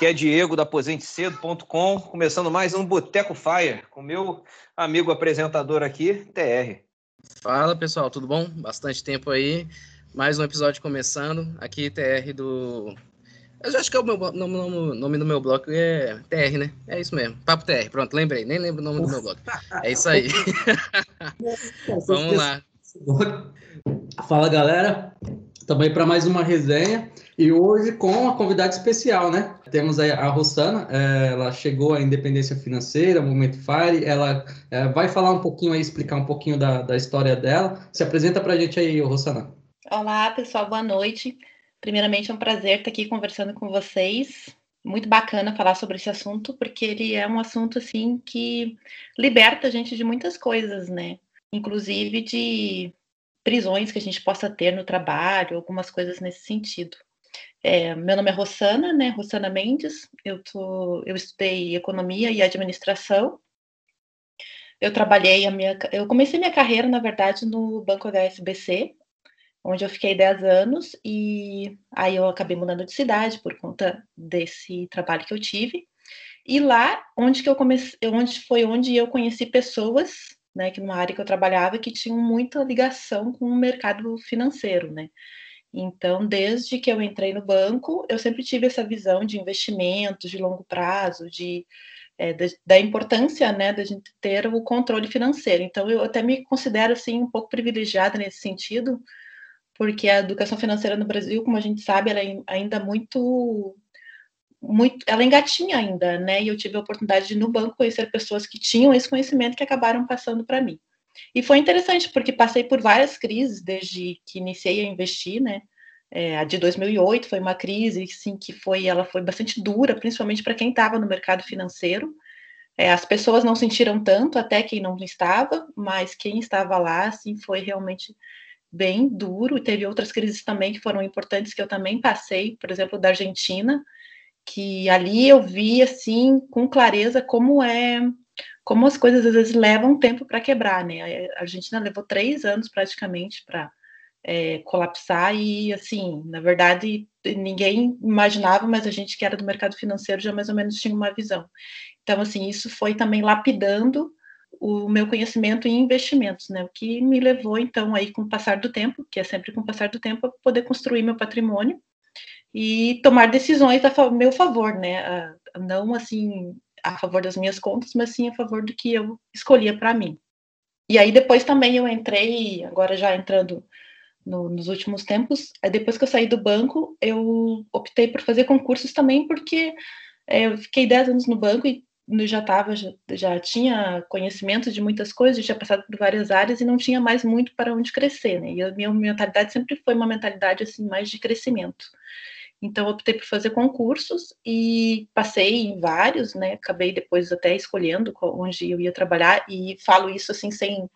que é Diego da aposentecedo.com, começando mais um Boteco Fire com meu amigo apresentador aqui, TR. Fala pessoal, tudo bom? Bastante tempo aí, mais um episódio começando. Aqui TR do. Eu acho que é o meu nome, nome, nome do meu blog é TR, né? É isso mesmo. Papo TR, pronto, lembrei, nem lembro o nome do meu blog. É isso aí. Vamos lá. Fala galera, também para mais uma resenha. E hoje com uma convidada especial, né? Temos a Rossana, é, ela chegou à independência financeira, Momento Fire, ela é, vai falar um pouquinho aí, explicar um pouquinho da, da história dela. Se apresenta para a gente aí, Rossana. Olá, pessoal, boa noite. Primeiramente, é um prazer estar aqui conversando com vocês. Muito bacana falar sobre esse assunto, porque ele é um assunto, assim, que liberta a gente de muitas coisas, né? Inclusive de prisões que a gente possa ter no trabalho, algumas coisas nesse sentido. É, meu nome é Rossana, né? Rossana Mendes. Eu, tô, eu estudei economia e administração. Eu trabalhei a minha, eu comecei minha carreira, na verdade, no Banco HSBC, onde eu fiquei 10 anos e aí eu acabei mudando de cidade por conta desse trabalho que eu tive. E lá, onde que eu comecei, onde foi onde eu conheci pessoas, né, que numa área que eu trabalhava que tinham muita ligação com o mercado financeiro, né? Então, desde que eu entrei no banco, eu sempre tive essa visão de investimentos de longo prazo, de, é, de da importância, né, da gente ter o controle financeiro. Então, eu até me considero assim um pouco privilegiada nesse sentido, porque a educação financeira no Brasil, como a gente sabe, ela é ainda muito muito, ela engatinha ainda, né? E eu tive a oportunidade de no banco conhecer pessoas que tinham esse conhecimento que acabaram passando para mim. E foi interessante, porque passei por várias crises desde que iniciei a investir, né? É, a de 2008 foi uma crise, sim, que foi, ela foi bastante dura, principalmente para quem estava no mercado financeiro. É, as pessoas não sentiram tanto, até quem não estava, mas quem estava lá, assim, foi realmente bem duro. Teve outras crises também que foram importantes que eu também passei, por exemplo, da Argentina, que ali eu vi, assim, com clareza como é como as coisas às vezes levam tempo para quebrar, né? A Argentina levou três anos praticamente para é, colapsar e, assim, na verdade, ninguém imaginava, mas a gente que era do mercado financeiro já mais ou menos tinha uma visão. Então, assim, isso foi também lapidando o meu conhecimento em investimentos, né? O que me levou, então, aí, com o passar do tempo, que é sempre com o passar do tempo, a poder construir meu patrimônio e tomar decisões a meu favor, né? Não, assim, a favor das minhas contas, mas sim a favor do que eu escolhia para mim. E aí depois também eu entrei, agora já entrando no, nos últimos tempos, depois que eu saí do banco, eu optei por fazer concursos também, porque é, eu fiquei 10 anos no banco e já estava, já, já, tinha conhecimento de muitas coisas, já passado por várias áreas e não tinha mais muito para onde crescer, né? E a minha mentalidade sempre foi uma mentalidade assim mais de crescimento. Então, optei por fazer concursos e passei em vários, né? Acabei depois até escolhendo onde eu ia trabalhar e falo isso assim sem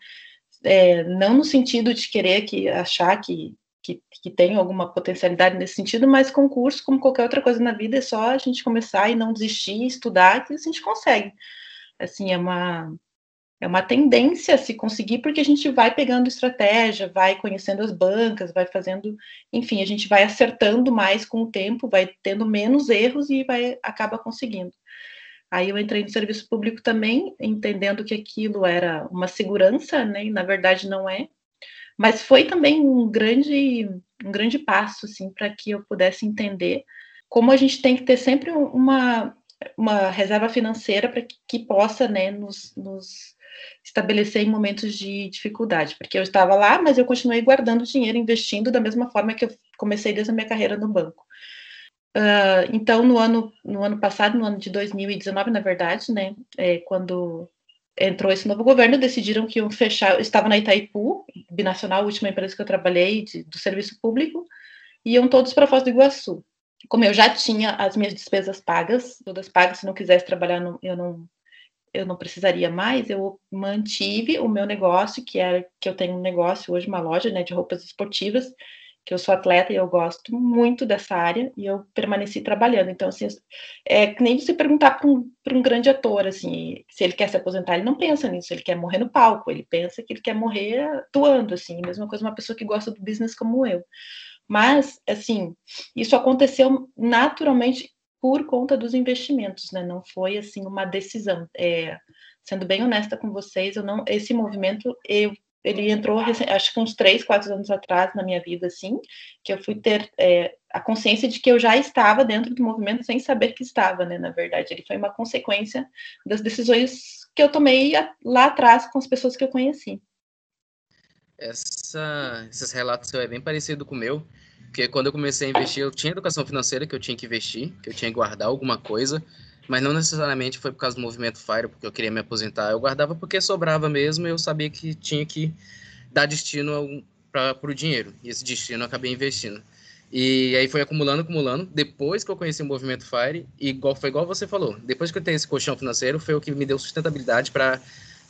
é, não no sentido de querer que achar que, que, que tem alguma potencialidade nesse sentido, mas concurso, como qualquer outra coisa na vida, é só a gente começar e não desistir, estudar, que a gente consegue. Assim, é uma é uma tendência a se conseguir, porque a gente vai pegando estratégia, vai conhecendo as bancas, vai fazendo, enfim, a gente vai acertando mais com o tempo, vai tendo menos erros e vai acaba conseguindo. Aí eu entrei no serviço público também, entendendo que aquilo era uma segurança, né? E na verdade não é. Mas foi também um grande, um grande passo, assim, para que eu pudesse entender como a gente tem que ter sempre uma, uma reserva financeira para que, que, possa, né, nos, nos estabelecer em momentos de dificuldade, porque eu estava lá, mas eu continuei guardando dinheiro, investindo da mesma forma que eu comecei desde a minha carreira no banco. Uh, então, no ano, no ano passado, no ano de 2019, na verdade, né, é, quando entrou esse novo governo, decidiram que iam fechar. Eu estava na Itaipu, binacional, a última empresa que eu trabalhei de, do serviço público, iam todos para Foz do Iguaçu. Como eu já tinha as minhas despesas pagas, todas pagas, se não quisesse trabalhar, eu não eu não precisaria mais, eu mantive o meu negócio, que é que eu tenho um negócio hoje, uma loja né, de roupas esportivas, que eu sou atleta e eu gosto muito dessa área, e eu permaneci trabalhando. Então, assim, é que nem você perguntar para um, um grande ator, assim, se ele quer se aposentar, ele não pensa nisso, ele quer morrer no palco, ele pensa que ele quer morrer atuando, assim, mesma coisa uma pessoa que gosta do business como eu. Mas, assim, isso aconteceu naturalmente por conta dos investimentos, né? Não foi assim uma decisão. É, sendo bem honesta com vocês, eu não esse movimento eu ele entrou acho que uns três, quatro anos atrás na minha vida, assim, que eu fui ter é, a consciência de que eu já estava dentro do movimento sem saber que estava, né? Na verdade, ele foi uma consequência das decisões que eu tomei lá atrás com as pessoas que eu conheci. Essa, esses relatos seu é bem parecido com o meu, porque quando eu comecei a investir, eu tinha educação financeira que eu tinha que investir, que eu tinha que guardar alguma coisa, mas não necessariamente foi por causa do movimento FIRE, porque eu queria me aposentar. Eu guardava porque sobrava mesmo, eu sabia que tinha que dar destino para o dinheiro, e esse destino eu acabei investindo. E aí foi acumulando, acumulando. Depois que eu conheci o movimento FIRE, igual, foi igual você falou, depois que eu tenho esse colchão financeiro, foi o que me deu sustentabilidade para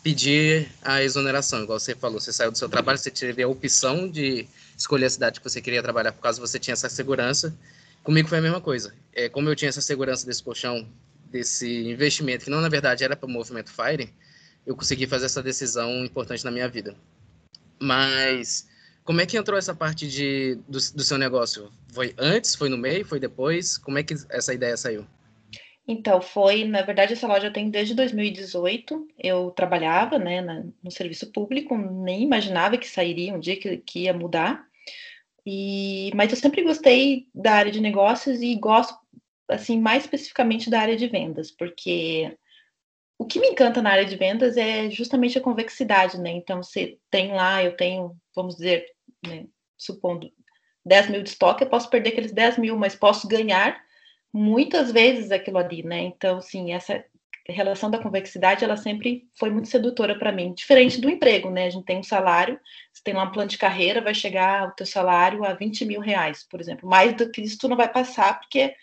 pedir a exoneração. Igual você falou, você saiu do seu trabalho, você teve a opção de escolher a cidade que você queria trabalhar por causa você tinha essa segurança. Comigo foi a mesma coisa. É, como eu tinha essa segurança desse colchão desse investimento, que não na verdade era para o movimento Fire, eu consegui fazer essa decisão importante na minha vida. Mas como é que entrou essa parte de, do, do seu negócio? Foi antes, foi no meio, foi depois? Como é que essa ideia saiu? Então, foi, na verdade, essa loja tem desde 2018. Eu trabalhava né, na, no serviço público, nem imaginava que sairia um dia que, que ia mudar. E, mas eu sempre gostei da área de negócios e gosto assim, mais especificamente da área de vendas, porque o que me encanta na área de vendas é justamente a convexidade, né? Então, você tem lá, eu tenho, vamos dizer, né, supondo 10 mil de estoque, eu posso perder aqueles 10 mil, mas posso ganhar muitas vezes aquilo ali, né? Então, assim, essa relação da convexidade, ela sempre foi muito sedutora para mim, diferente do emprego, né? A gente tem um salário, você tem lá um plano de carreira, vai chegar o teu salário a 20 mil reais, por exemplo. Mais do que isso, tu não vai passar, porque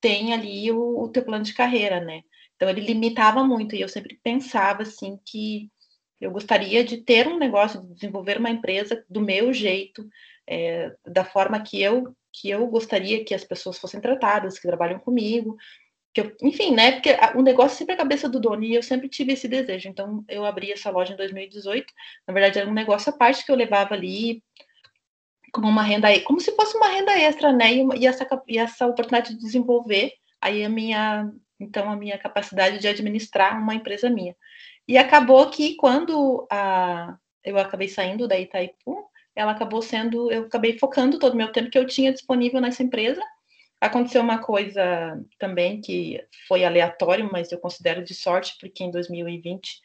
tem ali o, o teu plano de carreira, né? Então ele limitava muito e eu sempre pensava assim que eu gostaria de ter um negócio, de desenvolver uma empresa do meu jeito, é, da forma que eu que eu gostaria que as pessoas fossem tratadas, que trabalham comigo, que eu, enfim, né? Porque o negócio sempre é a cabeça do dono e eu sempre tive esse desejo. Então eu abri essa loja em 2018. Na verdade era um negócio à parte que eu levava ali como uma renda, como se fosse uma renda extra, né? E, essa, e essa oportunidade de desenvolver aí a minha, então a minha capacidade de administrar uma empresa minha. E acabou que quando a, eu acabei saindo da Itaipu, ela acabou sendo, eu acabei focando todo o meu tempo que eu tinha disponível nessa empresa. Aconteceu uma coisa também que foi aleatório, mas eu considero de sorte, porque em 2020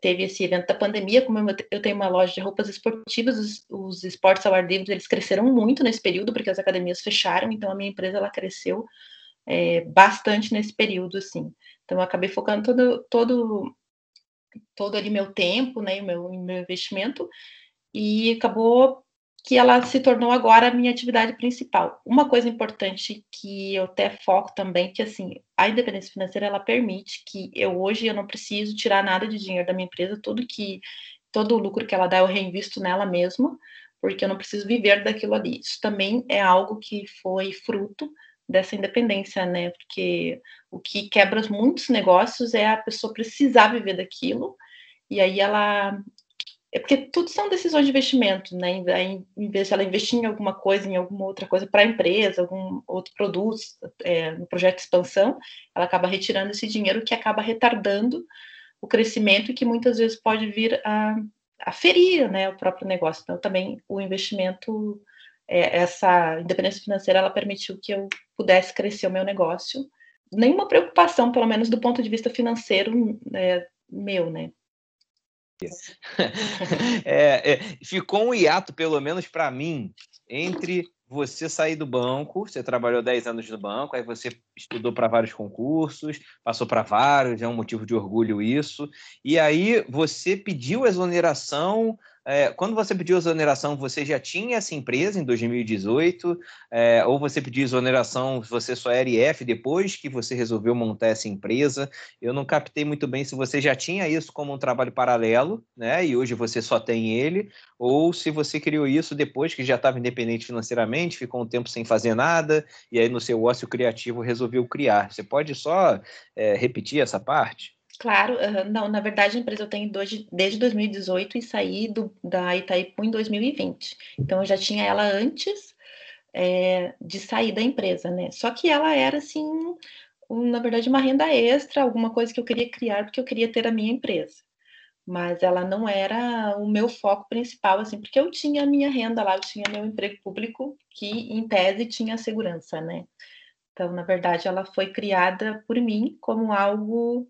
teve esse evento da pandemia, como eu tenho uma loja de roupas esportivas, os, os, esportes ao ar livre, eles cresceram muito nesse período, porque as academias fecharam, então a minha empresa, ela cresceu é, bastante nesse período, assim. Então eu acabei focando todo, todo, todo ali meu tempo, né, meu, meu investimento, e acabou que ela se tornou agora a minha atividade principal. Uma coisa importante que eu até foco também, que assim, a independência financeira ela permite que eu hoje eu não preciso tirar nada de dinheiro da minha empresa, tudo que todo o lucro que ela dá eu reinvisto nela mesma, porque eu não preciso viver daquilo ali. Isso também é algo que foi fruto dessa independência, né? Porque o que quebra muitos negócios é a pessoa precisar viver daquilo e aí ela é porque tudo são decisões de investimento, né? Em vez de ela investir em alguma coisa, em alguma outra coisa para a empresa, algum outro produto, é, no projeto de expansão, ela acaba retirando esse dinheiro que acaba retardando o crescimento e que muitas vezes pode vir a, a ferir, né, o próprio negócio. Então, também o investimento, é, essa independência financeira, ela permitiu que eu pudesse crescer o meu negócio. Nenhuma preocupação, pelo menos do ponto de vista financeiro, é, meu, né? É, é, ficou um hiato, pelo menos para mim, entre você sair do banco, você trabalhou 10 anos no banco, aí você estudou para vários concursos, passou para vários, é um motivo de orgulho isso, e aí você pediu exoneração é, quando você pediu exoneração, você já tinha essa empresa em 2018? É, ou você pediu exoneração, você só era IF depois que você resolveu montar essa empresa? Eu não captei muito bem se você já tinha isso como um trabalho paralelo, né? E hoje você só tem ele, ou se você criou isso depois que já estava independente financeiramente, ficou um tempo sem fazer nada, e aí no seu ócio criativo resolveu criar. Você pode só é, repetir essa parte? Claro, não, na verdade a empresa eu tenho dois, desde 2018 e saí do, da Itaipu em 2020. Então eu já tinha ela antes, é, de sair da empresa, né? Só que ela era assim, um, na verdade, uma renda extra, alguma coisa que eu queria criar porque eu queria ter a minha empresa. Mas ela não era o meu foco principal, assim, porque eu tinha a minha renda lá, eu tinha meu emprego público, que em tese tinha segurança, né? Então, na verdade, ela foi criada por mim como algo,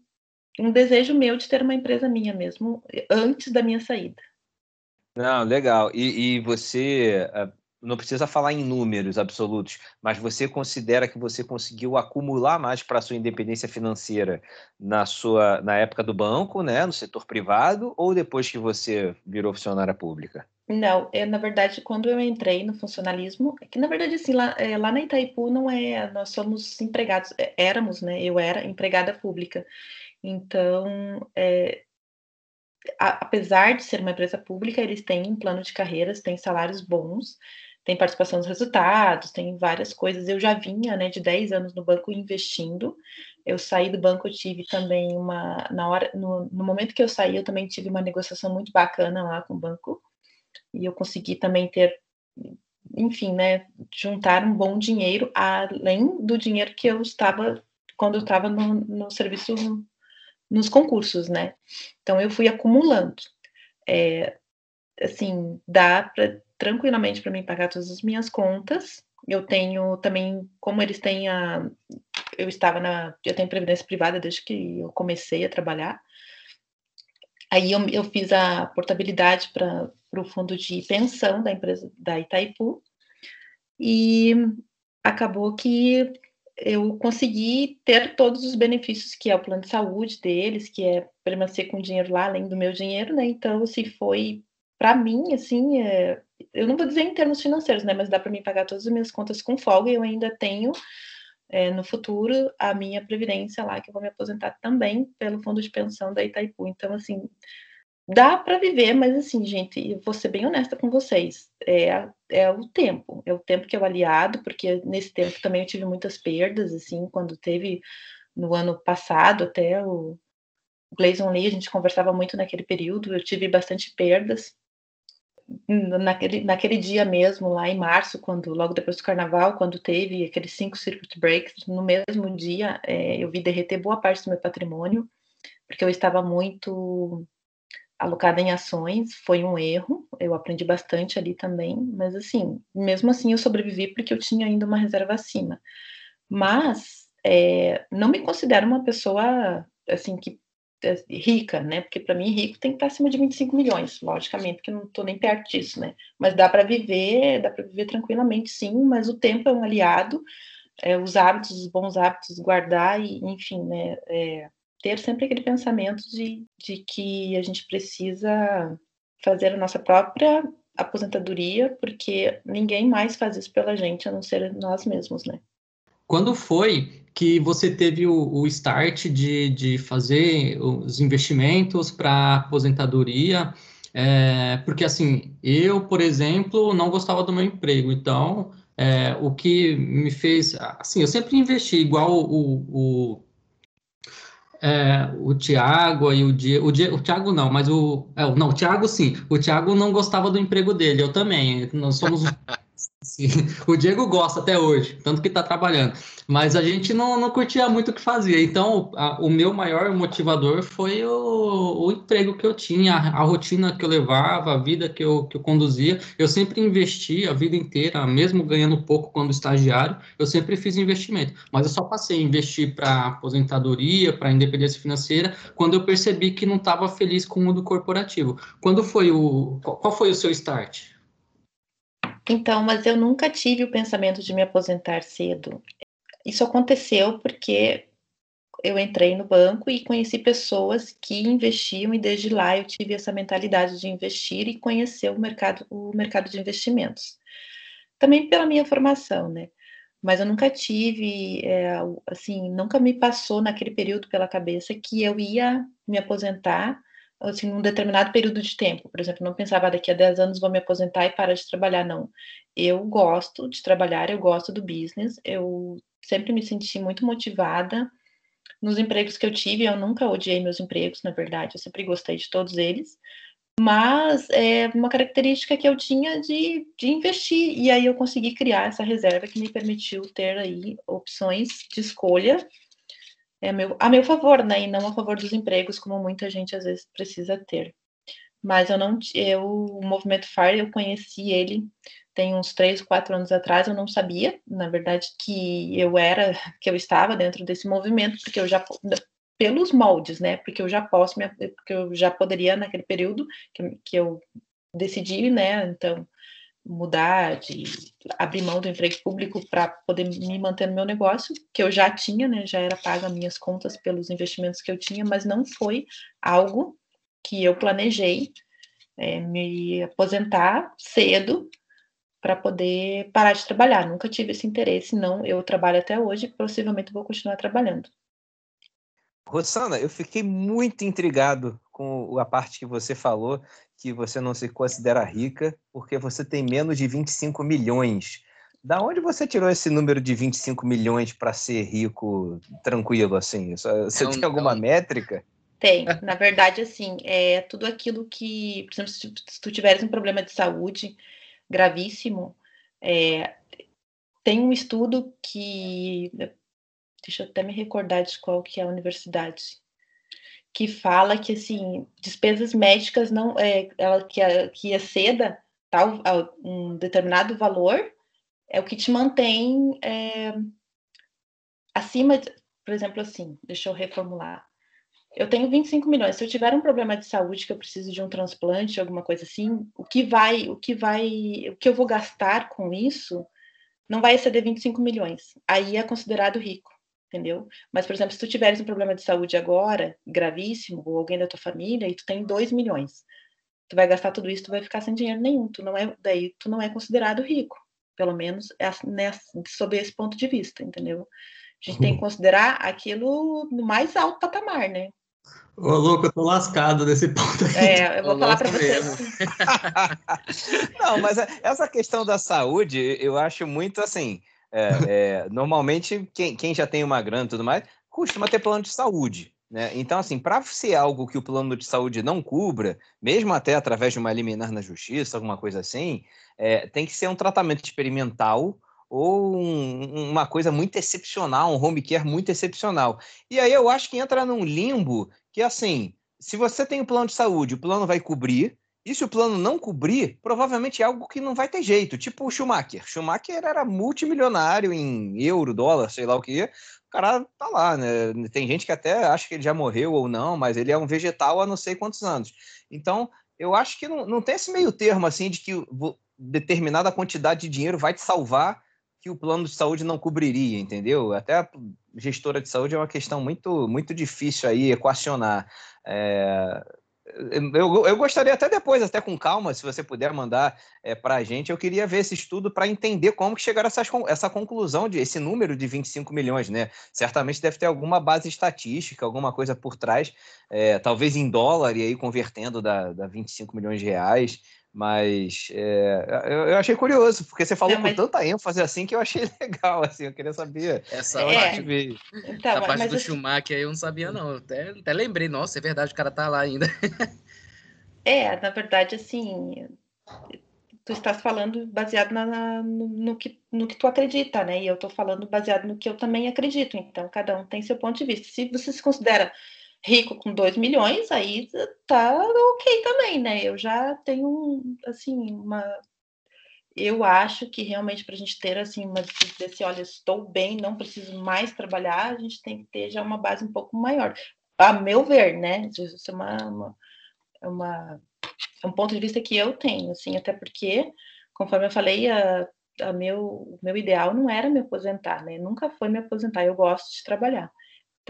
um desejo meu de ter uma empresa minha mesmo, antes da minha saída. Não, legal. E, e você uh, não precisa falar em números absolutos, mas você considera que você conseguiu acumular mais para a sua independência financeira na sua na época do banco, né, no setor privado, ou depois que você virou funcionária pública? Não, é, na verdade, quando eu entrei no funcionalismo, é que na verdade, assim, lá, é, lá na Itaipu não é, nós somos empregados, é, éramos, né, eu era empregada pública, então, é, a, apesar de ser uma empresa pública, eles têm um plano de carreiras, têm salários bons, tem participação nos resultados, tem várias coisas. Eu já vinha, né, de 10 anos no banco investindo. Eu saí do banco, eu tive também uma na hora no, no momento que eu saí, eu também tive uma negociação muito bacana lá com o banco. E eu consegui também ter enfim, né, juntar um bom dinheiro além do dinheiro que eu estava quando eu estava no, no serviço nos concursos, né? Então eu fui acumulando. É, assim, dá para tranquilamente para mim pagar todas as minhas contas. Eu tenho também, como eles têm a. Eu estava na. Eu tenho previdência privada desde que eu comecei a trabalhar. Aí eu, eu fiz a portabilidade para o fundo de pensão da empresa da Itaipu. E acabou que eu consegui ter todos os benefícios que é o plano de saúde deles, que é permanecer com dinheiro lá além do meu dinheiro, né? Então, se foi para mim, assim, é, eu não vou dizer em termos financeiros, né, mas dá para mim pagar todas as minhas contas com folga e eu ainda tenho é, no futuro a minha previdência lá, que eu vou me aposentar também pelo fundo de pensão da Itaipu. Então, assim, dá para viver, mas assim, gente, vou ser bem honesta com vocês, é, é o tempo, é o tempo que é o aliado, porque nesse tempo também eu tive muitas perdas, assim, quando teve no ano passado até o Gleison Lee, a gente conversava muito naquele período, eu tive bastante perdas, naquele, naquele dia mesmo, lá em março, quando logo depois do carnaval, quando teve aqueles cinco circuit breaks, no mesmo dia é, eu vi derreter boa parte do meu patrimônio, porque eu estava muito alocada em ações, foi um erro, eu aprendi bastante ali também, mas assim, mesmo assim eu sobrevivi porque eu tinha ainda uma reserva acima. Mas é, não me considero uma pessoa assim que é, rica, né? Porque para mim rico tem que estar acima de 25 milhões, logicamente, que não estou nem perto disso, né? Mas dá para viver, dá para viver tranquilamente, sim. Mas o tempo é um aliado, é, os hábitos, os bons hábitos, guardar e, enfim, né? Ter sempre aquele pensamento de, de que a gente precisa fazer a nossa própria aposentadoria, porque ninguém mais faz isso pela gente a não ser nós mesmos, né? Quando foi que você teve o, o start de, de fazer os investimentos para aposentadoria? É, porque, assim, eu, por exemplo, não gostava do meu emprego, então, é, o que me fez... Assim, eu sempre investi igual o, o é, o Tiago e o Diego, o, Diego, o Tiago não, mas o, é, não, o Tiago sim, o Tiago não gostava do emprego dele, eu também, nós somos Sim, o Diego gosta até hoje, tanto que está trabalhando. Mas a gente não, não curtia muito o que fazia. Então, a, o meu maior motivador foi o, o emprego que eu tinha, a, a, rotina que eu levava, a vida que eu, que eu conduzia. Eu sempre investi a vida inteira, mesmo ganhando pouco quando estagiário, eu sempre fiz investimento. Mas eu só passei a investir para aposentadoria, para independência financeira, quando eu percebi que não estava feliz com o mundo corporativo. Quando foi o. Qual foi o seu start? Então, mas eu nunca tive o pensamento de me aposentar cedo. Isso aconteceu porque eu entrei no banco e conheci pessoas que investiam e desde lá eu tive essa mentalidade de investir e conhecer o mercado, o mercado de investimentos. Também pela minha formação, né? Mas eu nunca tive, é, assim, nunca me passou naquele período pela cabeça que eu ia me aposentar assim, um determinado período de tempo. Por exemplo, não pensava ah, daqui a 10 anos vou me aposentar e parar de trabalhar, não. Eu gosto de trabalhar, eu gosto do business, eu sempre me senti muito motivada nos empregos que eu tive, eu nunca odiei meus empregos, na verdade, eu sempre gostei de todos eles, mas é uma característica que eu tinha de, de investir, e aí eu consegui criar essa reserva que me permitiu ter aí opções de escolha é meu, a meu favor, né, e não a favor dos empregos, como muita gente às vezes precisa ter. Mas eu não, eu, o movimento FAR, eu conheci ele tem uns três, quatro anos atrás, eu não sabia, na verdade, que eu era, que eu estava dentro desse movimento, porque eu já pelos moldes, né? Porque eu já posso, porque eu já poderia naquele período que, que eu decidi, né? Então mudar, de abrir mão do emprego público para poder me manter no meu negócio, que eu já tinha, né? Já era paga minhas contas pelos investimentos que eu tinha, mas não foi algo que eu planejei é, me aposentar cedo para poder parar de trabalhar. Nunca tive esse interesse, não. Eu trabalho até hoje, possivelmente vou continuar trabalhando. Rosana, eu fiquei muito intrigado com a parte que você falou, que você não se considera rica porque você tem menos de 25 milhões. Da onde você tirou esse número de 25 milhões para ser rico tranquilo assim? Você não, tem alguma não. métrica? Tem. Na verdade, assim, é tudo aquilo que, por exemplo, se tu tiveres um problema de saúde gravíssimo, é, tem um estudo que deixa eu até me recordar de qual que é a universidade, que fala que assim despesas médicas não é ela que que a seda tal um determinado valor é o que te mantém é, acima, de, por exemplo, assim, deixa eu reformular. Eu tenho 25 milhões. Se eu tiver um problema de saúde que eu preciso de um transplante, alguma coisa assim, o que vai, o que vai, o que eu vou gastar com isso não vai exceder 25 milhões. Aí é considerado rico entendeu? Mas, por exemplo, se tu tiveres um problema de saúde agora, gravíssimo, ou alguém da tua família, e tu tem 2 milhões, tu vai gastar tudo isso, tu vai ficar sem dinheiro nenhum, tu não é, daí tu não é considerado rico, pelo menos é, né, sob esse ponto de vista, entendeu? A gente tem que considerar aquilo no mais alto patamar, né? Ô, louco, eu tô lascado nesse ponto aqui. É, eu vou falar para você. Não, mas essa questão da saúde, eu acho muito assim. É, é, normalmente, quem, quem já tem uma grana e tudo mais, costuma ter plano de saúde. Né? Então, assim, para ser algo que o plano de saúde não cubra, mesmo até através de uma liminar na justiça, alguma coisa assim, é, tem que ser um tratamento experimental ou um, uma coisa muito excepcional, um home care muito excepcional. E aí eu acho que entra num limbo que, assim, se você tem um plano de saúde, o plano vai cobrir, e se o plano não cobrir, provavelmente é algo que não vai ter jeito, tipo o Schumacher. Schumacher era multimilionário em euro, dólar, sei lá o que. O cara tá lá, né? Tem gente que até acha que ele já morreu ou não, mas ele é um vegetal há não sei quantos anos. Então, eu acho que não, não tem esse meio termo assim de que determinada quantidade de dinheiro vai te salvar que o plano de saúde não cobriria, entendeu? Até a gestora de saúde é uma questão muito, muito difícil aí equacionar. É, eu, eu gostaria até depois, até com calma, se você puder mandar é, para a gente, eu queria ver esse estudo para entender como que chegaram essas, essa conclusão de esse número de 25 milhões, né? Certamente deve ter alguma base estatística, alguma coisa por trás, é, talvez em dólar e aí convertendo da, da 25 milhões de reais. Mas é, eu, eu, achei curioso, porque você falou não, mas... com tanta ênfase assim que eu achei legal, assim, eu queria saber. Essa é. parte veio. Então, a parte do assim... Schumacher aí eu não sabia, não. Até, até lembrei, nossa, é verdade, o cara tá lá ainda. É, na verdade, assim, tu estás falando baseado na, no, no, que, no que tu acredita, né? E eu tô falando baseado no que eu também acredito. Então, cada um tem seu ponto de vista. Se você se considera rico com 2 milhões, aí tá ok também, né? Eu já tenho, assim, uma. Eu acho que realmente para a gente ter, assim, uma desse, olha, estou bem, não preciso mais trabalhar, a gente tem que ter já uma base um pouco maior. A meu ver, né? Isso é uma, uma, é uma, é um ponto de vista que eu tenho, assim, até porque, conforme eu falei, a, a meu, o meu ideal não era me aposentar, né? Nunca foi me aposentar, eu gosto de trabalhar.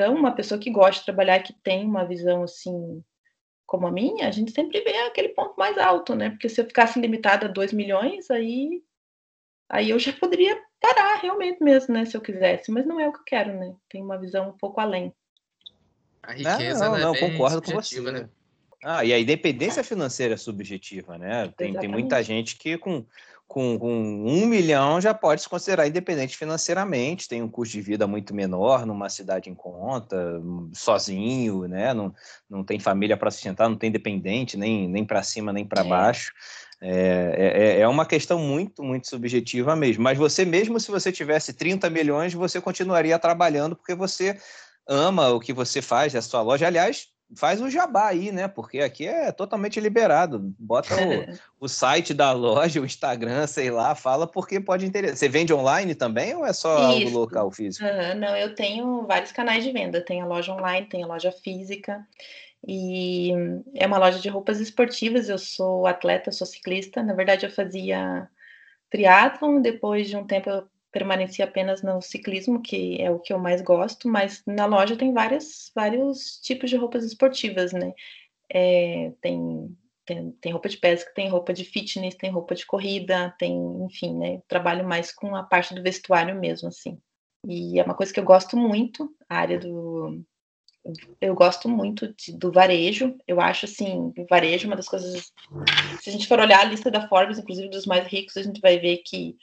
Então, uma pessoa que gosta de trabalhar, que tem uma visão assim como a minha, a gente sempre vê aquele ponto mais alto, né? Porque se eu ficasse limitada a 2 milhões, aí, aí eu já poderia parar realmente mesmo, né? Se eu quisesse, mas não é o que eu quero, né? Tem uma visão um pouco além. A riqueza, não, não, é concordo com você. Né? Ah, e a independência financeira é subjetiva, né? Tem, tem muita gente que com com, com um milhão já pode se considerar independente financeiramente, tem um custo de vida muito menor numa cidade em conta, sozinho, né? Não, não tem família para sustentar, não tem dependente, nem, nem para cima nem para é. baixo. É, é, é uma questão muito, muito subjetiva mesmo. Mas você, mesmo se você tivesse 30 milhões, você continuaria trabalhando porque você ama o que você faz, a sua loja. Aliás, faz o jabá aí, né? Porque aqui é totalmente liberado. Bota o, o site da loja, o Instagram, sei lá, fala porque pode interessar. Você vende online também ou é só Isso. algo local físico? Uhum, não, eu tenho vários canais de venda. Tenho a loja online, tenho a loja física. E é uma loja de roupas esportivas. Eu sou atleta, sou ciclista. Na verdade, eu fazia triatlon. Depois de um tempo, eu permaneci apenas no ciclismo, que é o que eu mais gosto, mas na loja tem várias, vários tipos de roupas esportivas, né? É, tem, tem, tem, roupa de pesca, tem roupa de fitness, tem roupa de corrida, tem, enfim, né? Trabalho mais com a parte do vestuário mesmo, assim. E é uma coisa que eu gosto muito, a área do. Eu gosto muito de, do varejo. Eu acho assim, o varejo é uma das coisas. Se a gente for olhar a lista da Forbes, inclusive dos mais ricos, a gente vai ver que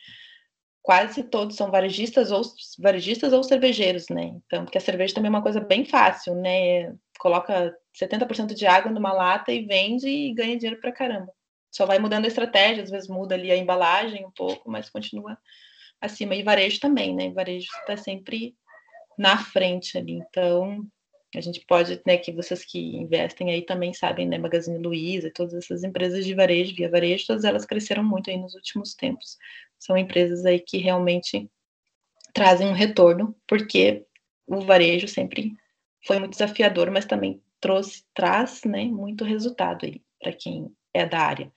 quase todos são varejistas ou varejistas ou cervejeiros, né? Então, porque a cerveja também é uma coisa bem fácil, né? Coloca 70% de água numa lata e vende e ganha dinheiro pra caramba. Só vai mudando a estratégia, às vezes muda ali a embalagem um pouco, mas continua acima. E varejo também, né? Varejo está sempre na frente ali. Então, a gente pode, né, que vocês que investem aí também sabem, né, Magazine Luiza, todas essas empresas de varejo, via varejo, todas elas cresceram muito aí nos últimos tempos. São empresas aí que realmente trazem um retorno, porque o varejo sempre foi muito desafiador, mas também trouxe, traz, né, muito resultado aí para quem é da área.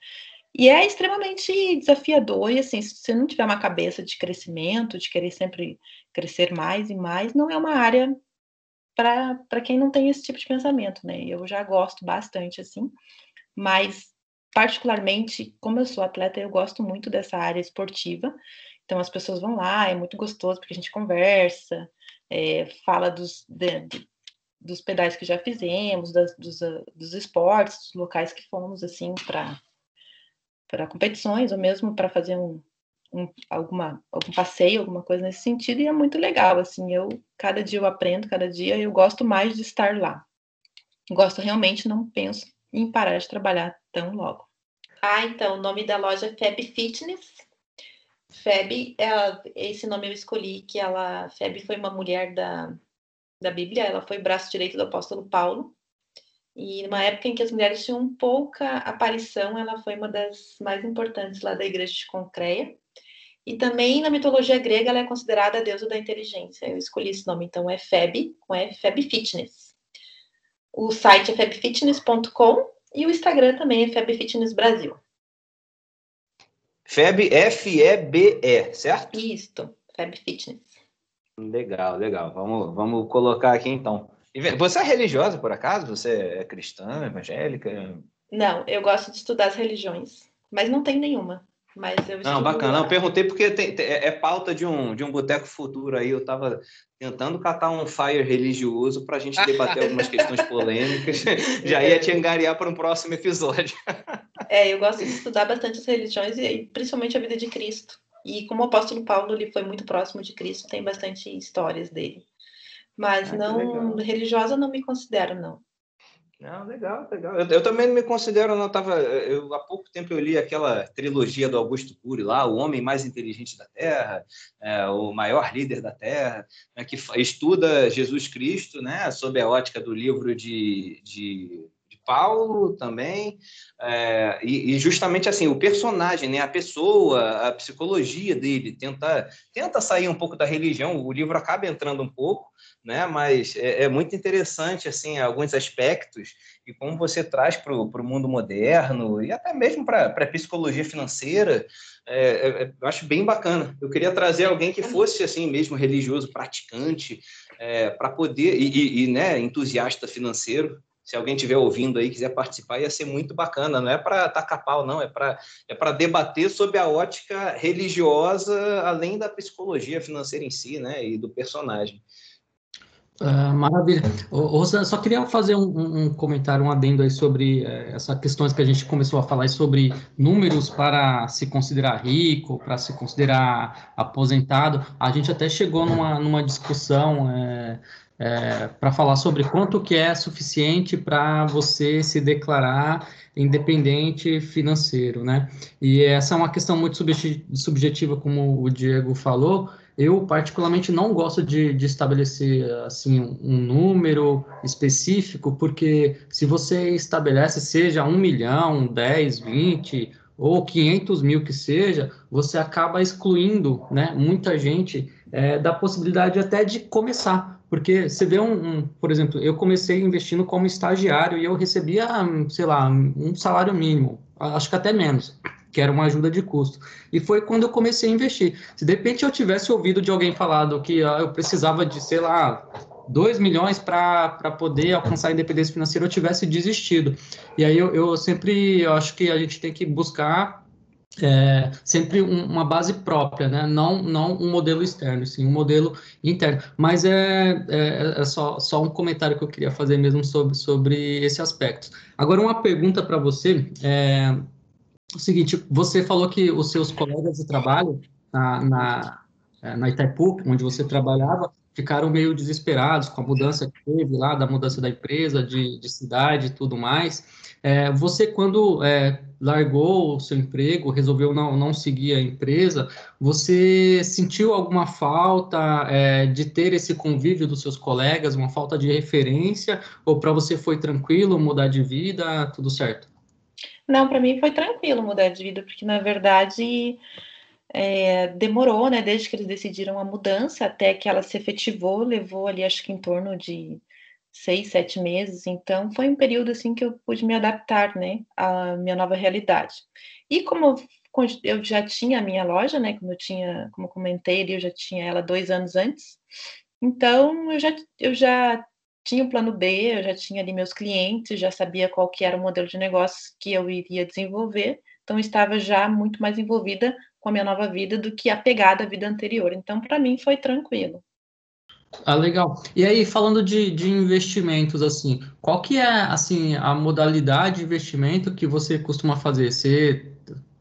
E é extremamente desafiador, e assim, se você não tiver uma cabeça de crescimento, de querer sempre crescer mais e mais, não é uma área para quem não tem esse tipo de pensamento, né? Eu já gosto bastante, assim, mas particularmente, como eu sou atleta, eu gosto muito dessa área esportiva. Então as pessoas vão lá, é muito gostoso porque a gente conversa, é, fala dos, de, dos pedais que já fizemos, das, dos, dos esportes, dos locais que fomos, assim, para competições, ou mesmo para fazer um, um, alguma, algum passeio, alguma coisa nesse sentido, e é muito legal, assim, eu, cada dia eu aprendo, cada dia eu gosto mais de estar lá. Gosto realmente, não penso em parar de trabalhar tão logo. Ah, então, o nome da loja é Feb Fitness. Feb, ela, esse nome eu escolhi, que ela, Feb foi uma mulher da, da Bíblia, ela foi braço direito do apóstolo Paulo, e numa época em que as mulheres tinham pouca aparição, ela foi uma das mais importantes lá da igreja de Concreia. E também na mitologia grega ela é considerada a deusa da inteligência. Eu escolhi esse nome, então é Feb, com F, Feb Fitness. O site é febfitness.com e o Instagram também é Feb Fitness Brasil. Feb, F-E-B-E, certo? Isso, Feb Fitness. Legal, legal. Vamos, vamos colocar aqui então. Você é religiosa, por acaso? Você é cristã, evangélica? Não, eu gosto de estudar as religiões, mas não tem nenhuma. Mas eu Não, bacana. Eu perguntei porque tem, tem, é, é pauta de um, de um boteco futuro aí. Eu estava tentando catar um fire religioso para a gente debater algumas questões polêmicas. Já ia te angariar para um próximo episódio. É, eu gosto de estudar bastante as religiões e principalmente a vida de Cristo. E como o apóstolo Paulo ele foi muito próximo de Cristo, tem bastante histórias dele. Mas ah, não religiosa não me considero, não. Não, legal, legal. Eu, eu, também me considero, não tava, eu, há pouco tempo eu li aquela trilogia do Augusto Cury lá, O Homem Mais Inteligente da Terra, é, o Maior Líder da Terra, né, que estuda Jesus Cristo, né, sob a ótica do livro de, de, de Paulo também, é, e, e, justamente assim, o personagem, né, a pessoa, a psicologia dele, tenta, tenta sair um pouco da religião, o livro acaba entrando um pouco, né? Mas é, é, muito interessante assim alguns aspectos e como você traz para o mundo moderno e até mesmo para a psicologia financeira, é, é, é, eu acho bem bacana. Eu queria trazer alguém que fosse assim mesmo religioso, praticante, é, para poder e, e, e, né, entusiasta financeiro. Se alguém estiver ouvindo aí quiser participar, ia ser muito bacana. Não é para tacar pau, não. É para é para debater sobre a ótica religiosa, além da psicologia financeira em si, né, e do personagem. Uh, maravilha. Rosana, só queria fazer um, um, comentário, um adendo aí sobre eh, essa questões que a gente começou a falar sobre números para se considerar rico, para se considerar aposentado. A gente até chegou numa, numa discussão é, é, para falar sobre quanto que é suficiente para você se declarar independente financeiro, né? E essa é uma questão muito subjetiva, como o Diego falou, eu, particularmente, não gosto de, de estabelecer assim um número específico, porque se você estabelece, seja um milhão, 10, 20 ou 500 mil que seja, você acaba excluindo né, muita gente é, da possibilidade até de começar. Porque você vê um, um, por exemplo, eu comecei investindo como estagiário e eu recebia, sei lá, um salário mínimo, acho que até menos que era uma ajuda de custo. E foi quando eu comecei a investir. Se de repente eu tivesse ouvido de alguém falado que ah, eu precisava de, sei lá, 2 milhões para poder alcançar a independência financeira, eu tivesse desistido. E aí eu, eu sempre eu acho que a gente tem que buscar é, sempre um, uma base própria, né? não, não um modelo externo, sim um modelo interno. Mas é, é, é, só, só um comentário que eu queria fazer mesmo sobre, sobre esse aspecto. Agora, uma pergunta para você. É, o seguinte, você falou que os seus colegas de trabalho na, na, é, na Itaipu, onde você trabalhava, ficaram meio desesperados com a mudança que teve lá, da mudança da empresa, de, de cidade e tudo mais. É, você, quando é, largou o seu emprego, resolveu não, não seguir a empresa, você sentiu alguma falta é, de ter esse convívio dos seus colegas, uma falta de referência, ou para você foi tranquilo mudar de vida, tudo certo? Não, para mim foi tranquilo mudar de vida, porque na verdade é, demorou, né? Desde que eles decidiram a mudança até que ela se efetivou, levou ali acho que em torno de seis, sete meses. Então foi um período assim que eu pude me adaptar, né, à minha nova realidade. E como eu já tinha a minha loja, né? Como eu tinha, como eu comentei eu já tinha ela dois anos antes. Então eu já, eu já tinha o plano B, eu já tinha ali meus clientes, já sabia qual que era o modelo de negócio que eu iria desenvolver, então estava já muito mais envolvida com a minha nova vida do que apegada à vida anterior. Então, para mim, foi tranquilo. Ah, legal. E aí, falando de, de investimentos, assim, qual que é, assim, a modalidade de investimento que você costuma fazer? Você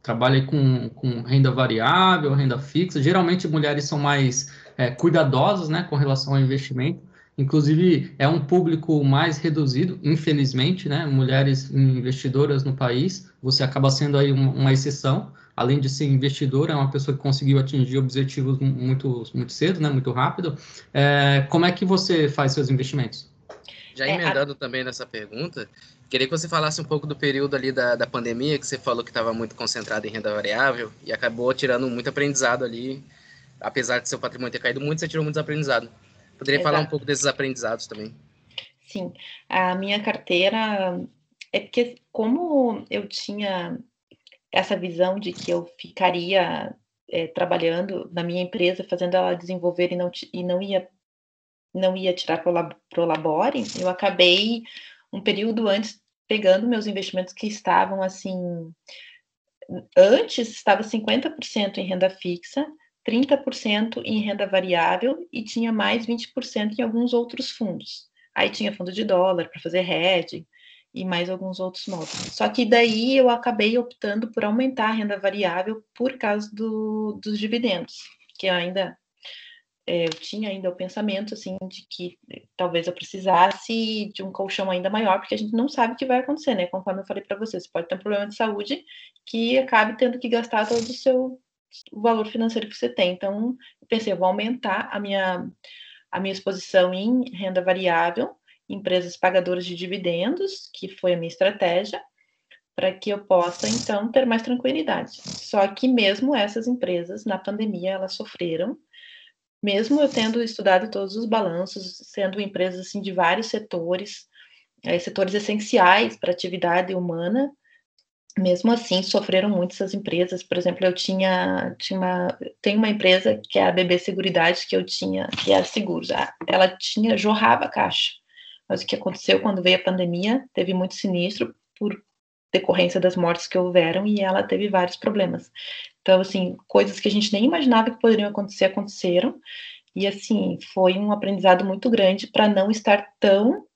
trabalha com, com renda variável, renda fixa? Geralmente, mulheres são mais é, cuidadosas, né, com relação ao investimento. Inclusive, é um público mais reduzido, infelizmente, né? Mulheres investidoras no país, você acaba sendo aí uma, exceção. Além de ser investidora, é uma pessoa que conseguiu atingir objetivos muito, muito cedo, né? Muito rápido. É, como é que você faz seus investimentos? Já emendando é, a... também nessa pergunta, queria que você falasse um pouco do período ali da, da pandemia, que você falou que estava muito concentrado em renda variável e acabou tirando muito aprendizado ali. Apesar de seu patrimônio ter caído muito, você tirou muito aprendizado. Poderia Exato. falar um pouco desses aprendizados também? Sim, a minha carteira é porque como eu tinha essa visão de que eu ficaria é, trabalhando na minha empresa, fazendo ela desenvolver e não, e não ia não ia tirar para o Labore, eu acabei um período antes pegando meus investimentos que estavam assim antes estava 50% em renda fixa 30% em renda variável e tinha mais 20% em alguns outros fundos. Aí tinha fundo de dólar para fazer hedge e mais alguns outros módulos. Só que daí eu acabei optando por aumentar a renda variável por causa do, dos dividendos, que ainda é, eu tinha ainda o pensamento assim de que talvez eu precisasse de um colchão ainda maior, porque a gente não sabe o que vai acontecer, né? Conforme eu falei para você, você pode ter um problema de saúde que acabe tendo que gastar todo o seu o valor financeiro que você tem. Então, pensei, eu vou aumentar a minha, a minha exposição em renda variável, empresas pagadoras de dividendos, que foi a minha estratégia, para que eu possa, então, ter mais tranquilidade. Só que mesmo essas empresas, na pandemia, elas sofreram, mesmo eu tendo estudado todos os balanços, sendo empresas assim, de vários setores, é, setores essenciais para a atividade humana, mesmo assim sofreram muito essas empresas. Por exemplo, eu tinha, tinha uma, tem uma empresa que é a BB Seguridade que eu tinha, que é Seguros. Ela tinha jorrava caixa. Mas o que aconteceu quando veio a pandemia, teve muito sinistro por decorrência das mortes que houveram e ela teve vários problemas. Então, assim, coisas que a gente nem imaginava que poderiam acontecer aconteceram. E assim, foi um aprendizado muito grande para não estar tão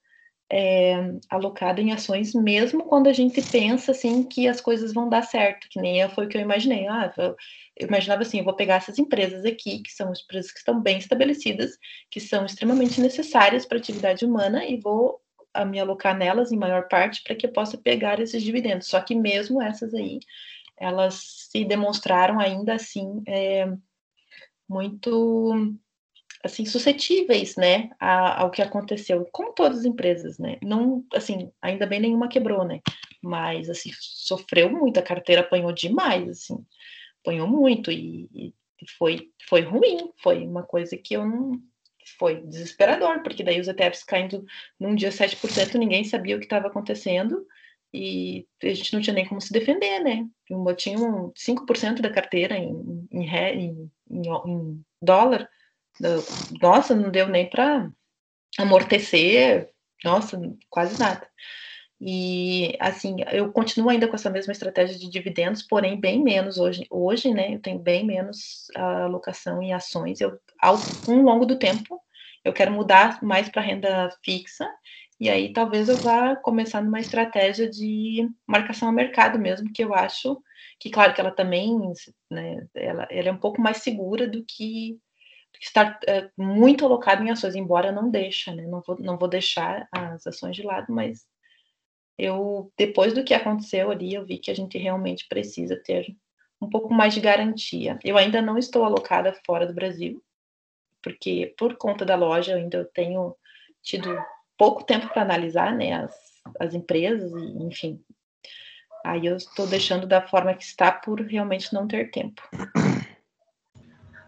é, alocada em ações, mesmo quando a gente pensa assim que as coisas vão dar certo, que nem foi o que eu imaginei. Ah, eu, eu imaginava assim, eu vou pegar essas empresas aqui, que são empresas que estão bem estabelecidas, que são extremamente necessárias para a atividade humana, e vou a me alocar nelas em maior parte para que eu possa pegar esses dividendos. Só que mesmo essas aí, elas se demonstraram ainda assim é, muito assim suscetíveis, né, ao que aconteceu, como todas as empresas, né? Não, assim, ainda bem nenhuma quebrou, né? Mas assim sofreu muito, a carteira apanhou demais, assim, apanhou muito e, e foi foi ruim, foi uma coisa que eu não foi desesperador, porque daí os ETFs caindo num dia 7%, ninguém sabia o que estava acontecendo e a gente não tinha nem como se defender, né? Eu tinha 5% da carteira em, em, em, em, dólar, nossa, não deu nem para amortecer, nossa, quase nada. E assim, eu continuo ainda com essa mesma estratégia de dividendos, porém bem menos hoje. Hoje, né, eu tenho bem menos alocação em ações. Eu, ao um longo do tempo, eu quero mudar mais para renda fixa. E aí talvez eu vá começar numa estratégia de marcação a mercado mesmo, que eu acho que, claro, que ela também, né, ela, ela é um pouco mais segura do que estar é, muito alocado em ações, embora não deixa, né? Não vou, não vou deixar as ações de lado, mas eu depois do que aconteceu ali, eu vi que a gente realmente precisa ter um pouco mais de garantia. Eu ainda não estou alocada fora do Brasil, porque por conta da loja eu ainda tenho tido pouco tempo para analisar, né, as, as empresas e enfim. Aí eu estou deixando da forma que está por realmente não ter tempo.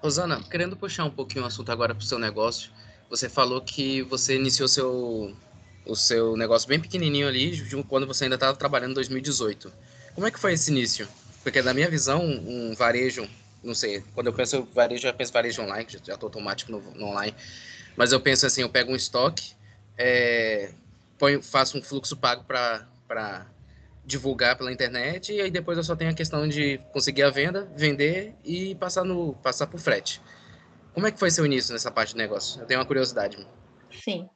Rosana, querendo puxar um pouquinho o assunto agora para o seu negócio, você falou que você iniciou seu o seu negócio bem pequenininho ali, quando você ainda estava trabalhando em 2018. Como é que foi esse início? Porque na minha visão, um varejo, não sei, quando eu penso varejo, eu penso varejo online, já estou automático no, no, online, mas eu penso assim, eu pego um estoque, é, ponho, faço um fluxo pago para divulgar pela internet e aí depois eu só tenho a questão de conseguir a venda, vender e passar no passar por frete. Como é que foi seu início nessa parte de negócio? Eu tenho uma curiosidade. Sim.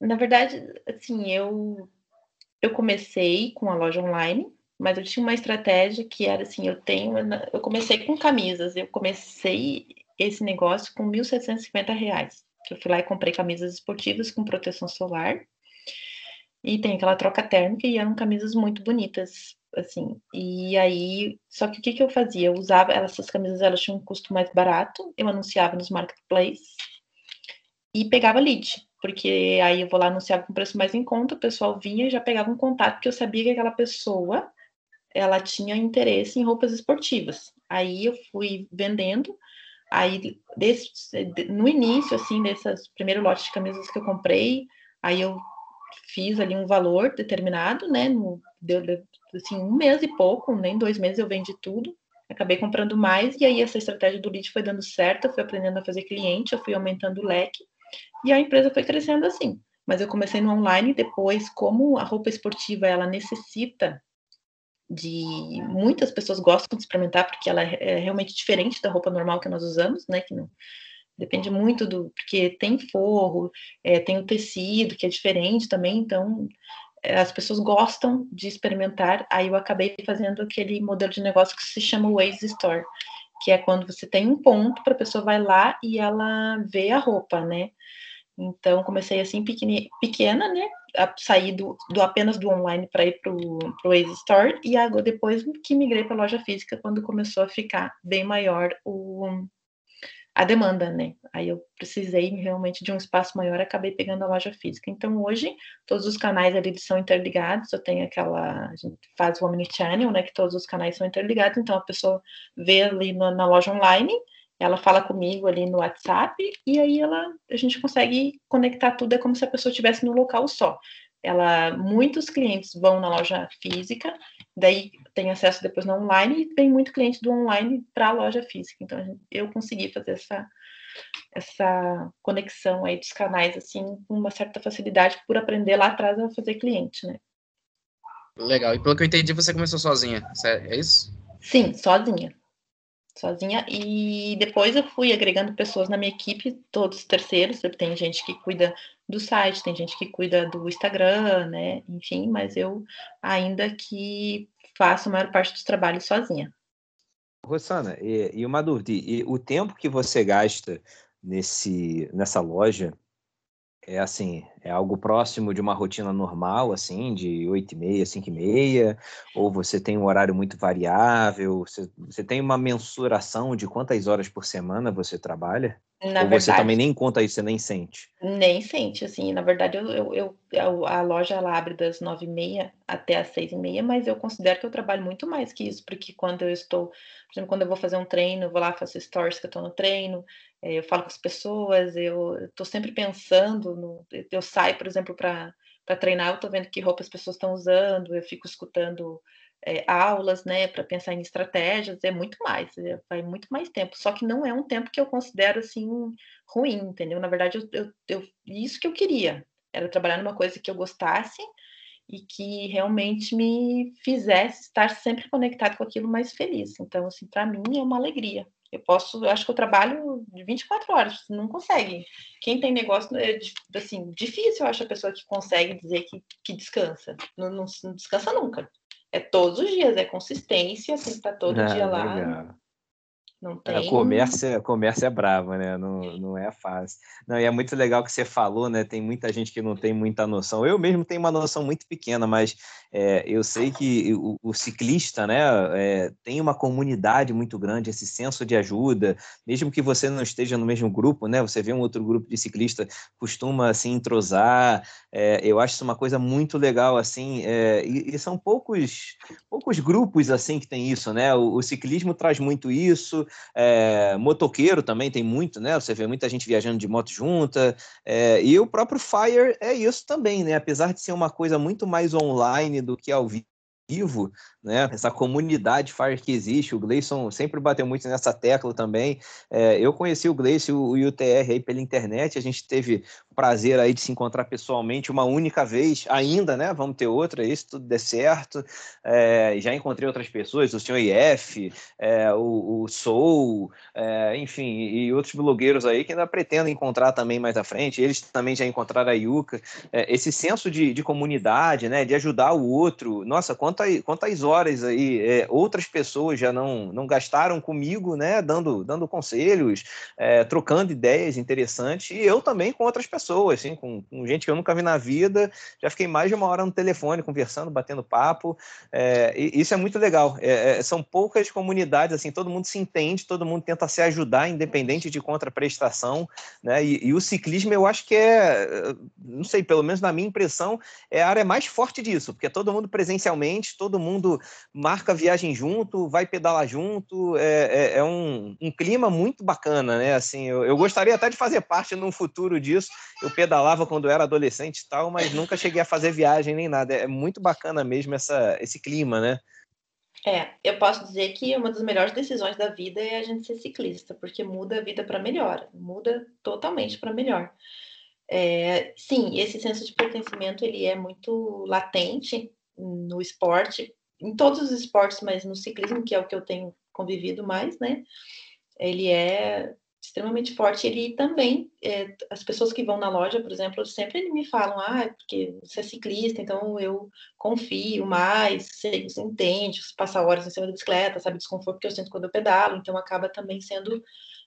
Na verdade, assim, eu eu comecei com a loja online, mas eu tinha uma estratégia que era assim, eu tenho, eu comecei com camisas, eu comecei esse negócio com 1.750 reais. Eu fui lá e comprei camisas esportivas com proteção solar e tem aquela troca térmica e eram camisas muito bonitas, assim. E aí, só que o que, que eu fazia? Eu usava essas camisas, elas tinham um custo mais barato, eu anunciava nos marketplaces e pegava lead porque aí eu vou lá anunciar com preço mais em conta, o pessoal vinha e já pegava um contato, porque eu sabia que aquela pessoa ela tinha interesse em roupas esportivas. Aí eu fui vendendo, aí desse, no início, assim, dessas primeiro lote de camisas que eu comprei, aí eu fiz ali um valor determinado, né, no, deu, assim, um mês e pouco, nem dois meses eu vendi tudo, acabei comprando mais, e aí essa estratégia do lead foi dando certo, eu fui aprendendo a fazer cliente, eu fui aumentando o leque, e a empresa foi crescendo assim. Mas eu comecei no online depois, como a roupa esportiva ela necessita de muitas pessoas gostam de experimentar porque ela é realmente diferente da roupa normal que nós usamos, né? Que não, depende muito do porque tem forro, é, tem o tecido que é diferente também, então é, as pessoas gostam de experimentar. Aí eu acabei fazendo aquele modelo de negócio que se chama Waze Store, que é quando você tem um ponto para a pessoa vai lá e ela vê a roupa, né? Então, comecei assim pequena, né? A sair do, do apenas do online para ir para o Waze Store e agora depois que migrei para loja física quando começou a ficar bem maior o, a demanda, né? Aí eu precisei realmente de um espaço maior, acabei pegando a loja física. Então hoje todos os canais ali são interligados. Eu tenho aquela, a gente faz o omnichannel, né? Que todos os canais são interligados. Então a pessoa vê ali na, na loja online, ela fala comigo ali no WhatsApp e aí ela, a gente consegue conectar tudo. É como se a pessoa estivesse no local só ela muitos clientes vão na loja física, daí tem acesso depois no online e tem muito cliente do online para a loja física. Então eu consegui fazer essa essa conexão aí dos canais assim com uma certa facilidade por aprender lá atrás a fazer cliente, né? Legal. E pelo que eu entendi, você começou sozinha, é isso? Sim, sozinha. Sozinha. E depois eu fui agregando pessoas na minha equipe, todos terceiros. Tem gente que cuida do site, tem gente que cuida do Instagram, né? Enfim, mas eu ainda que faço a maior parte dos trabalhos sozinha. Rosana, e, e uma dúvida, e o tempo que você gasta nesse, nessa loja é assim, é algo próximo de uma rotina normal, assim, de 8 e meia, 5 e meia, ou você tem um horário muito variável, você, você tem uma mensuração de quantas horas por semana você trabalha? Na ou verdade, você também nem conta isso, você nem sente? Nem sente, assim, na verdade eu, eu, eu a loja ela abre das nove e meia até as seis e meia, mas eu considero que eu trabalho muito mais que isso, porque quando eu estou, por exemplo, quando eu vou fazer um treino, eu vou lá, faço stories que eu estou no treino, é, eu falo com as pessoas, eu estou sempre pensando, no, eu saio, por exemplo, para treinar, eu estou vendo que roupa as pessoas estão usando, eu fico escutando é, aulas, né, para pensar em estratégias, é muito mais, é, vai muito mais tempo. Só que não é um tempo que eu considero assim ruim, entendeu? Na verdade, eu, eu, eu, isso que eu queria era trabalhar numa coisa que eu gostasse e que realmente me fizesse estar sempre conectado com aquilo mais feliz. Então, assim, para mim é uma alegria. Eu posso, eu acho que eu trabalho 24 horas, não consegue. Quem tem negócio, é assim, difícil, eu acho, a pessoa que consegue dizer que, que descansa. Não, não, não descansa nunca. É todos os dias, é consistência, tem que estar todo ah, dia lá. Legal. Não tem. A comércio, a comércio é brava, né? Não, não é fácil. Não, e é muito legal que você falou, né? Tem muita gente que não tem muita noção. Eu mesmo tenho uma noção muito pequena, mas é, eu sei que o, o ciclista, né? É, tem uma comunidade muito grande, esse senso de ajuda, mesmo que você não esteja no mesmo grupo, né? Você vê um outro grupo de ciclista, costuma assim entrosar. É, eu acho isso uma coisa muito legal, assim. É, e, e, são poucos, poucos grupos assim que tem isso, né? O, o ciclismo traz muito isso. É, motoqueiro também tem muito, né? Você vê muita gente viajando de moto junta. É, e o próprio Fire é isso também, né? Apesar de ser uma coisa muito mais online do que ao vivo, né? Essa comunidade Fire que existe, o Gleison sempre bateu muito nessa tecla também. É, eu conheci o Gleison e o UTR aí pela internet, a gente teve o prazer aí de se encontrar pessoalmente uma única vez, ainda, né? Vamos ter outra se tudo der certo. É, já encontrei outras pessoas, o senhor IF, é, o, o Soul, é, enfim, e outros blogueiros aí que ainda pretendem encontrar também mais à frente. Eles também já encontraram a Yuka. É, esse senso de, de comunidade, né? De ajudar o outro. Nossa, quantas, quantas horas aí é, outras pessoas já não, não gastaram comigo, né, dando, dando conselhos, é, trocando ideias interessantes, e eu também com outras pessoas, assim, com, com, gente que eu nunca vi na vida, já fiquei mais de uma hora no telefone conversando, batendo papo, é, isso é muito legal. É, é, são poucas comunidades, assim, todo mundo se entende, todo mundo tenta se ajudar, independente de contraprestação, né, e, e o ciclismo eu acho que é, não sei, pelo menos na minha impressão, é a área mais forte disso, porque é todo mundo presencialmente, todo mundo marca viagem junto, vai pedalar junto, é, é, é um, um, clima muito bacana, né? Assim, eu, eu, gostaria até de fazer parte num futuro disso. Eu pedalava quando era adolescente e tal, mas nunca cheguei a fazer viagem nem nada. É muito bacana mesmo essa, esse clima, né? É, eu posso dizer que uma das melhores decisões da vida é a gente ser ciclista, porque muda a vida para melhor, muda totalmente para melhor. É, sim, esse senso de pertencimento ele é muito latente no esporte, em todos os esportes, mas no ciclismo, que é o que eu tenho convivido mais, né? Ele é extremamente forte. Ele também, é, as pessoas que vão na loja, por exemplo, sempre me falam, ah, é porque você é ciclista, então eu confio mais, você, entende, você passa horas em cima da bicicleta, sabe, desconforto que eu sinto quando eu pedalo, então acaba também sendo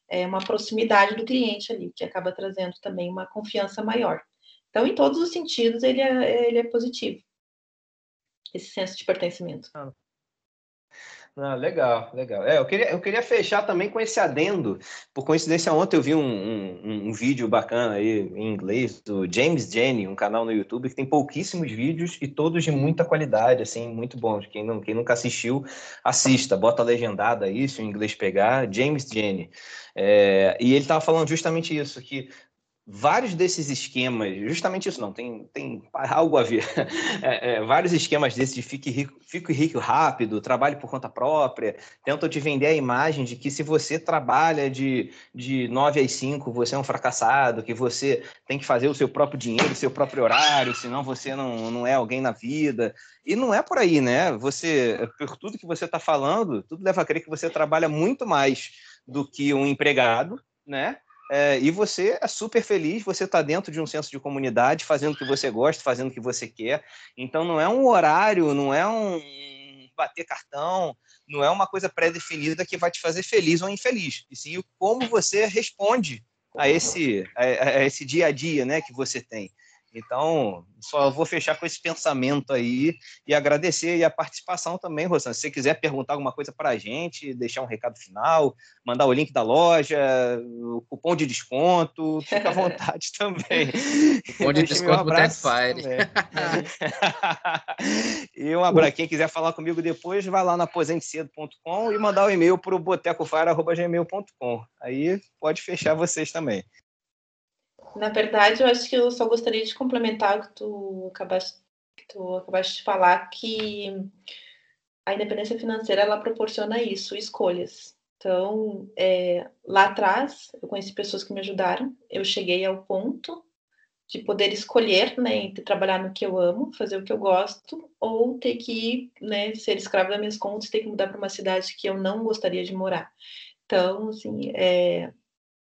é, uma proximidade do cliente ali, que acaba trazendo também uma confiança maior. Então, em todos os sentidos, ele é, ele é positivo esse senso de pertencimento. Ah. Ah, legal, legal. É, eu, queria, eu queria fechar também com esse adendo. Por coincidência, ontem eu vi um, um, um, vídeo bacana aí em inglês do James Jenny, um canal no YouTube que tem pouquíssimos vídeos e todos de muita qualidade, assim, muito bons. Quem, não, quem nunca assistiu, assista, bota legendada isso, em inglês pegar, James Jenny. É, e ele estava falando justamente isso, que vários desses esquemas, justamente isso não, tem, tem algo a ver, é, é, vários esquemas desses de fique rico, fique rico rápido, trabalhe por conta própria, tentam te vender a imagem de que se você trabalha de, de 9 às 5, você é um fracassado, que você tem que fazer o seu próprio dinheiro, o seu próprio horário, senão você não, não é alguém na vida. E não é por aí, né? Você, por tudo que você está falando, tudo leva a crer que você trabalha muito mais do que um empregado, né? É, e você é super feliz, você está dentro de um senso de comunidade, fazendo o que você gosta, fazendo o que você quer. Então não é um horário, não é um bater cartão, não é uma coisa pré-definida que vai te fazer feliz ou infeliz. E sim como você responde a esse, a, a esse dia a dia né, que você tem. Então, só vou fechar com esse pensamento aí e agradecer a participação também, Rosana. Se você quiser perguntar alguma coisa para a gente, deixar um recado final, mandar o link da loja, o cupom de desconto, fica à vontade também. Cupom de desconto abraço Fire. e um abraço. Quem quiser falar comigo depois, vai lá na aposentecedo.com e mandar o um e-mail para o botecofire.gmail.com. Aí pode fechar vocês também. Na verdade, eu acho que eu só gostaria de complementar o que tu acabaste, que tu acabaste de falar, que a independência financeira ela proporciona isso, escolhas. Então, é, lá atrás, eu conheci pessoas que me ajudaram, eu cheguei ao ponto de poder escolher, né, entre trabalhar no que eu amo, fazer o que eu gosto, ou ter que, né, ser escravo das minhas contas, ter que mudar para uma cidade que eu não gostaria de morar. Então, assim, é,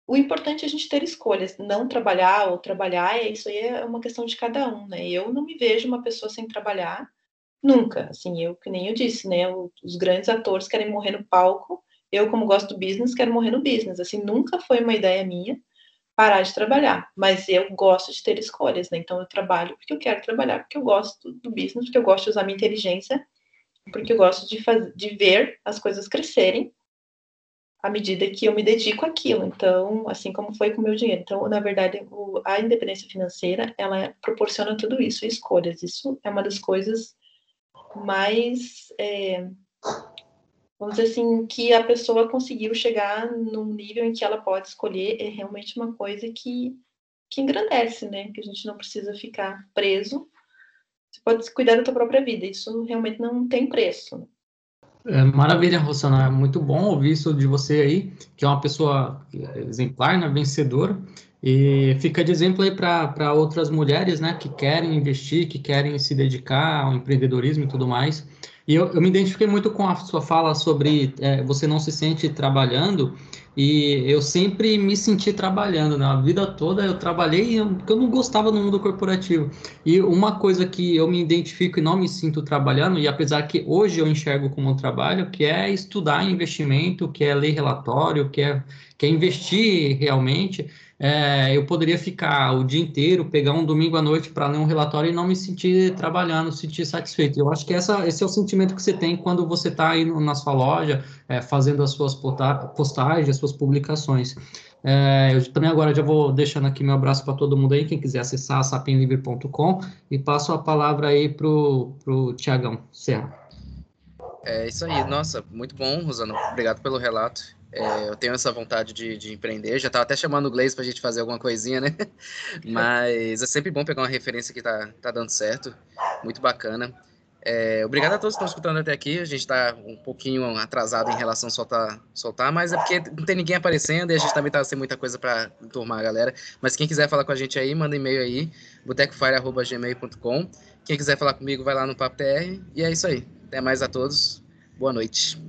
o importante é a gente ter escolhas, não trabalhar ou trabalhar, é isso aí é uma questão de cada um, né? Eu não me vejo uma pessoa sem trabalhar nunca, assim, eu que nem eu disse, né? Os grandes atores querem morrer no palco, eu como gosto do business quero morrer no business, assim, nunca foi uma ideia minha parar de trabalhar, mas eu gosto de ter escolhas, né? Então eu trabalho porque eu quero trabalhar, porque eu gosto do business, porque eu gosto de usar minha inteligência, porque eu gosto de fazer, de ver as coisas crescerem à medida que eu me dedico àquilo. Então, assim como foi com o meu dinheiro. Então, na verdade, o, a independência financeira, ela proporciona tudo isso, escolhas. Isso é uma das coisas mais, é, vamos dizer assim, que a pessoa conseguiu chegar num nível em que ela pode escolher, é realmente uma coisa que, que engrandece, né? Que a gente não precisa ficar preso. Você pode cuidar da sua própria vida. Isso realmente não tem preço. É, maravilha, Rosana. É muito bom ouvir isso de você aí, que é uma pessoa exemplar, né, vencedora. E fica de exemplo aí para outras mulheres, né, que querem investir, que querem se dedicar ao empreendedorismo e tudo mais. E eu, eu me identifiquei muito com a sua fala sobre é, você não se sente trabalhando, e eu sempre me senti trabalhando, né? Vida toda eu trabalhei porque eu não gostava do mundo corporativo. E uma coisa que eu me identifico e não me sinto trabalhando, e apesar que hoje eu enxergo como um trabalho, que é estudar investimento, que é ler relatório, que é, que é investir realmente, é, eu poderia ficar o dia inteiro, pegar um domingo à noite para ler um relatório e não me sentir trabalhando, sentir satisfeito. Eu acho que essa, esse é o sentimento que você tem quando você está aí na sua loja, é, fazendo as suas postagens, as suas publicações. É, eu também agora já vou deixando aqui meu abraço para todo mundo aí, quem quiser acessar sapinlivre.com e passo a palavra aí para o Tiagão Serra. É isso aí, nossa, muito bom, Rosana. Obrigado pelo relato. É, eu tenho essa vontade de, de empreender. Já estava até chamando o Gleice para a gente fazer alguma coisinha, né? Mas é sempre bom pegar uma referência que está tá dando certo. Muito bacana. É, obrigado a todos que estão escutando até aqui. A gente está um pouquinho atrasado em relação a soltar, soltar, mas é porque não tem ninguém aparecendo e a gente também está sem muita coisa para turmar a galera. Mas quem quiser falar com a gente aí, manda e-mail aí, botecofire.gmail.com. Quem quiser falar comigo, vai lá no Papo TR. E é isso aí. Até mais a todos. Boa noite.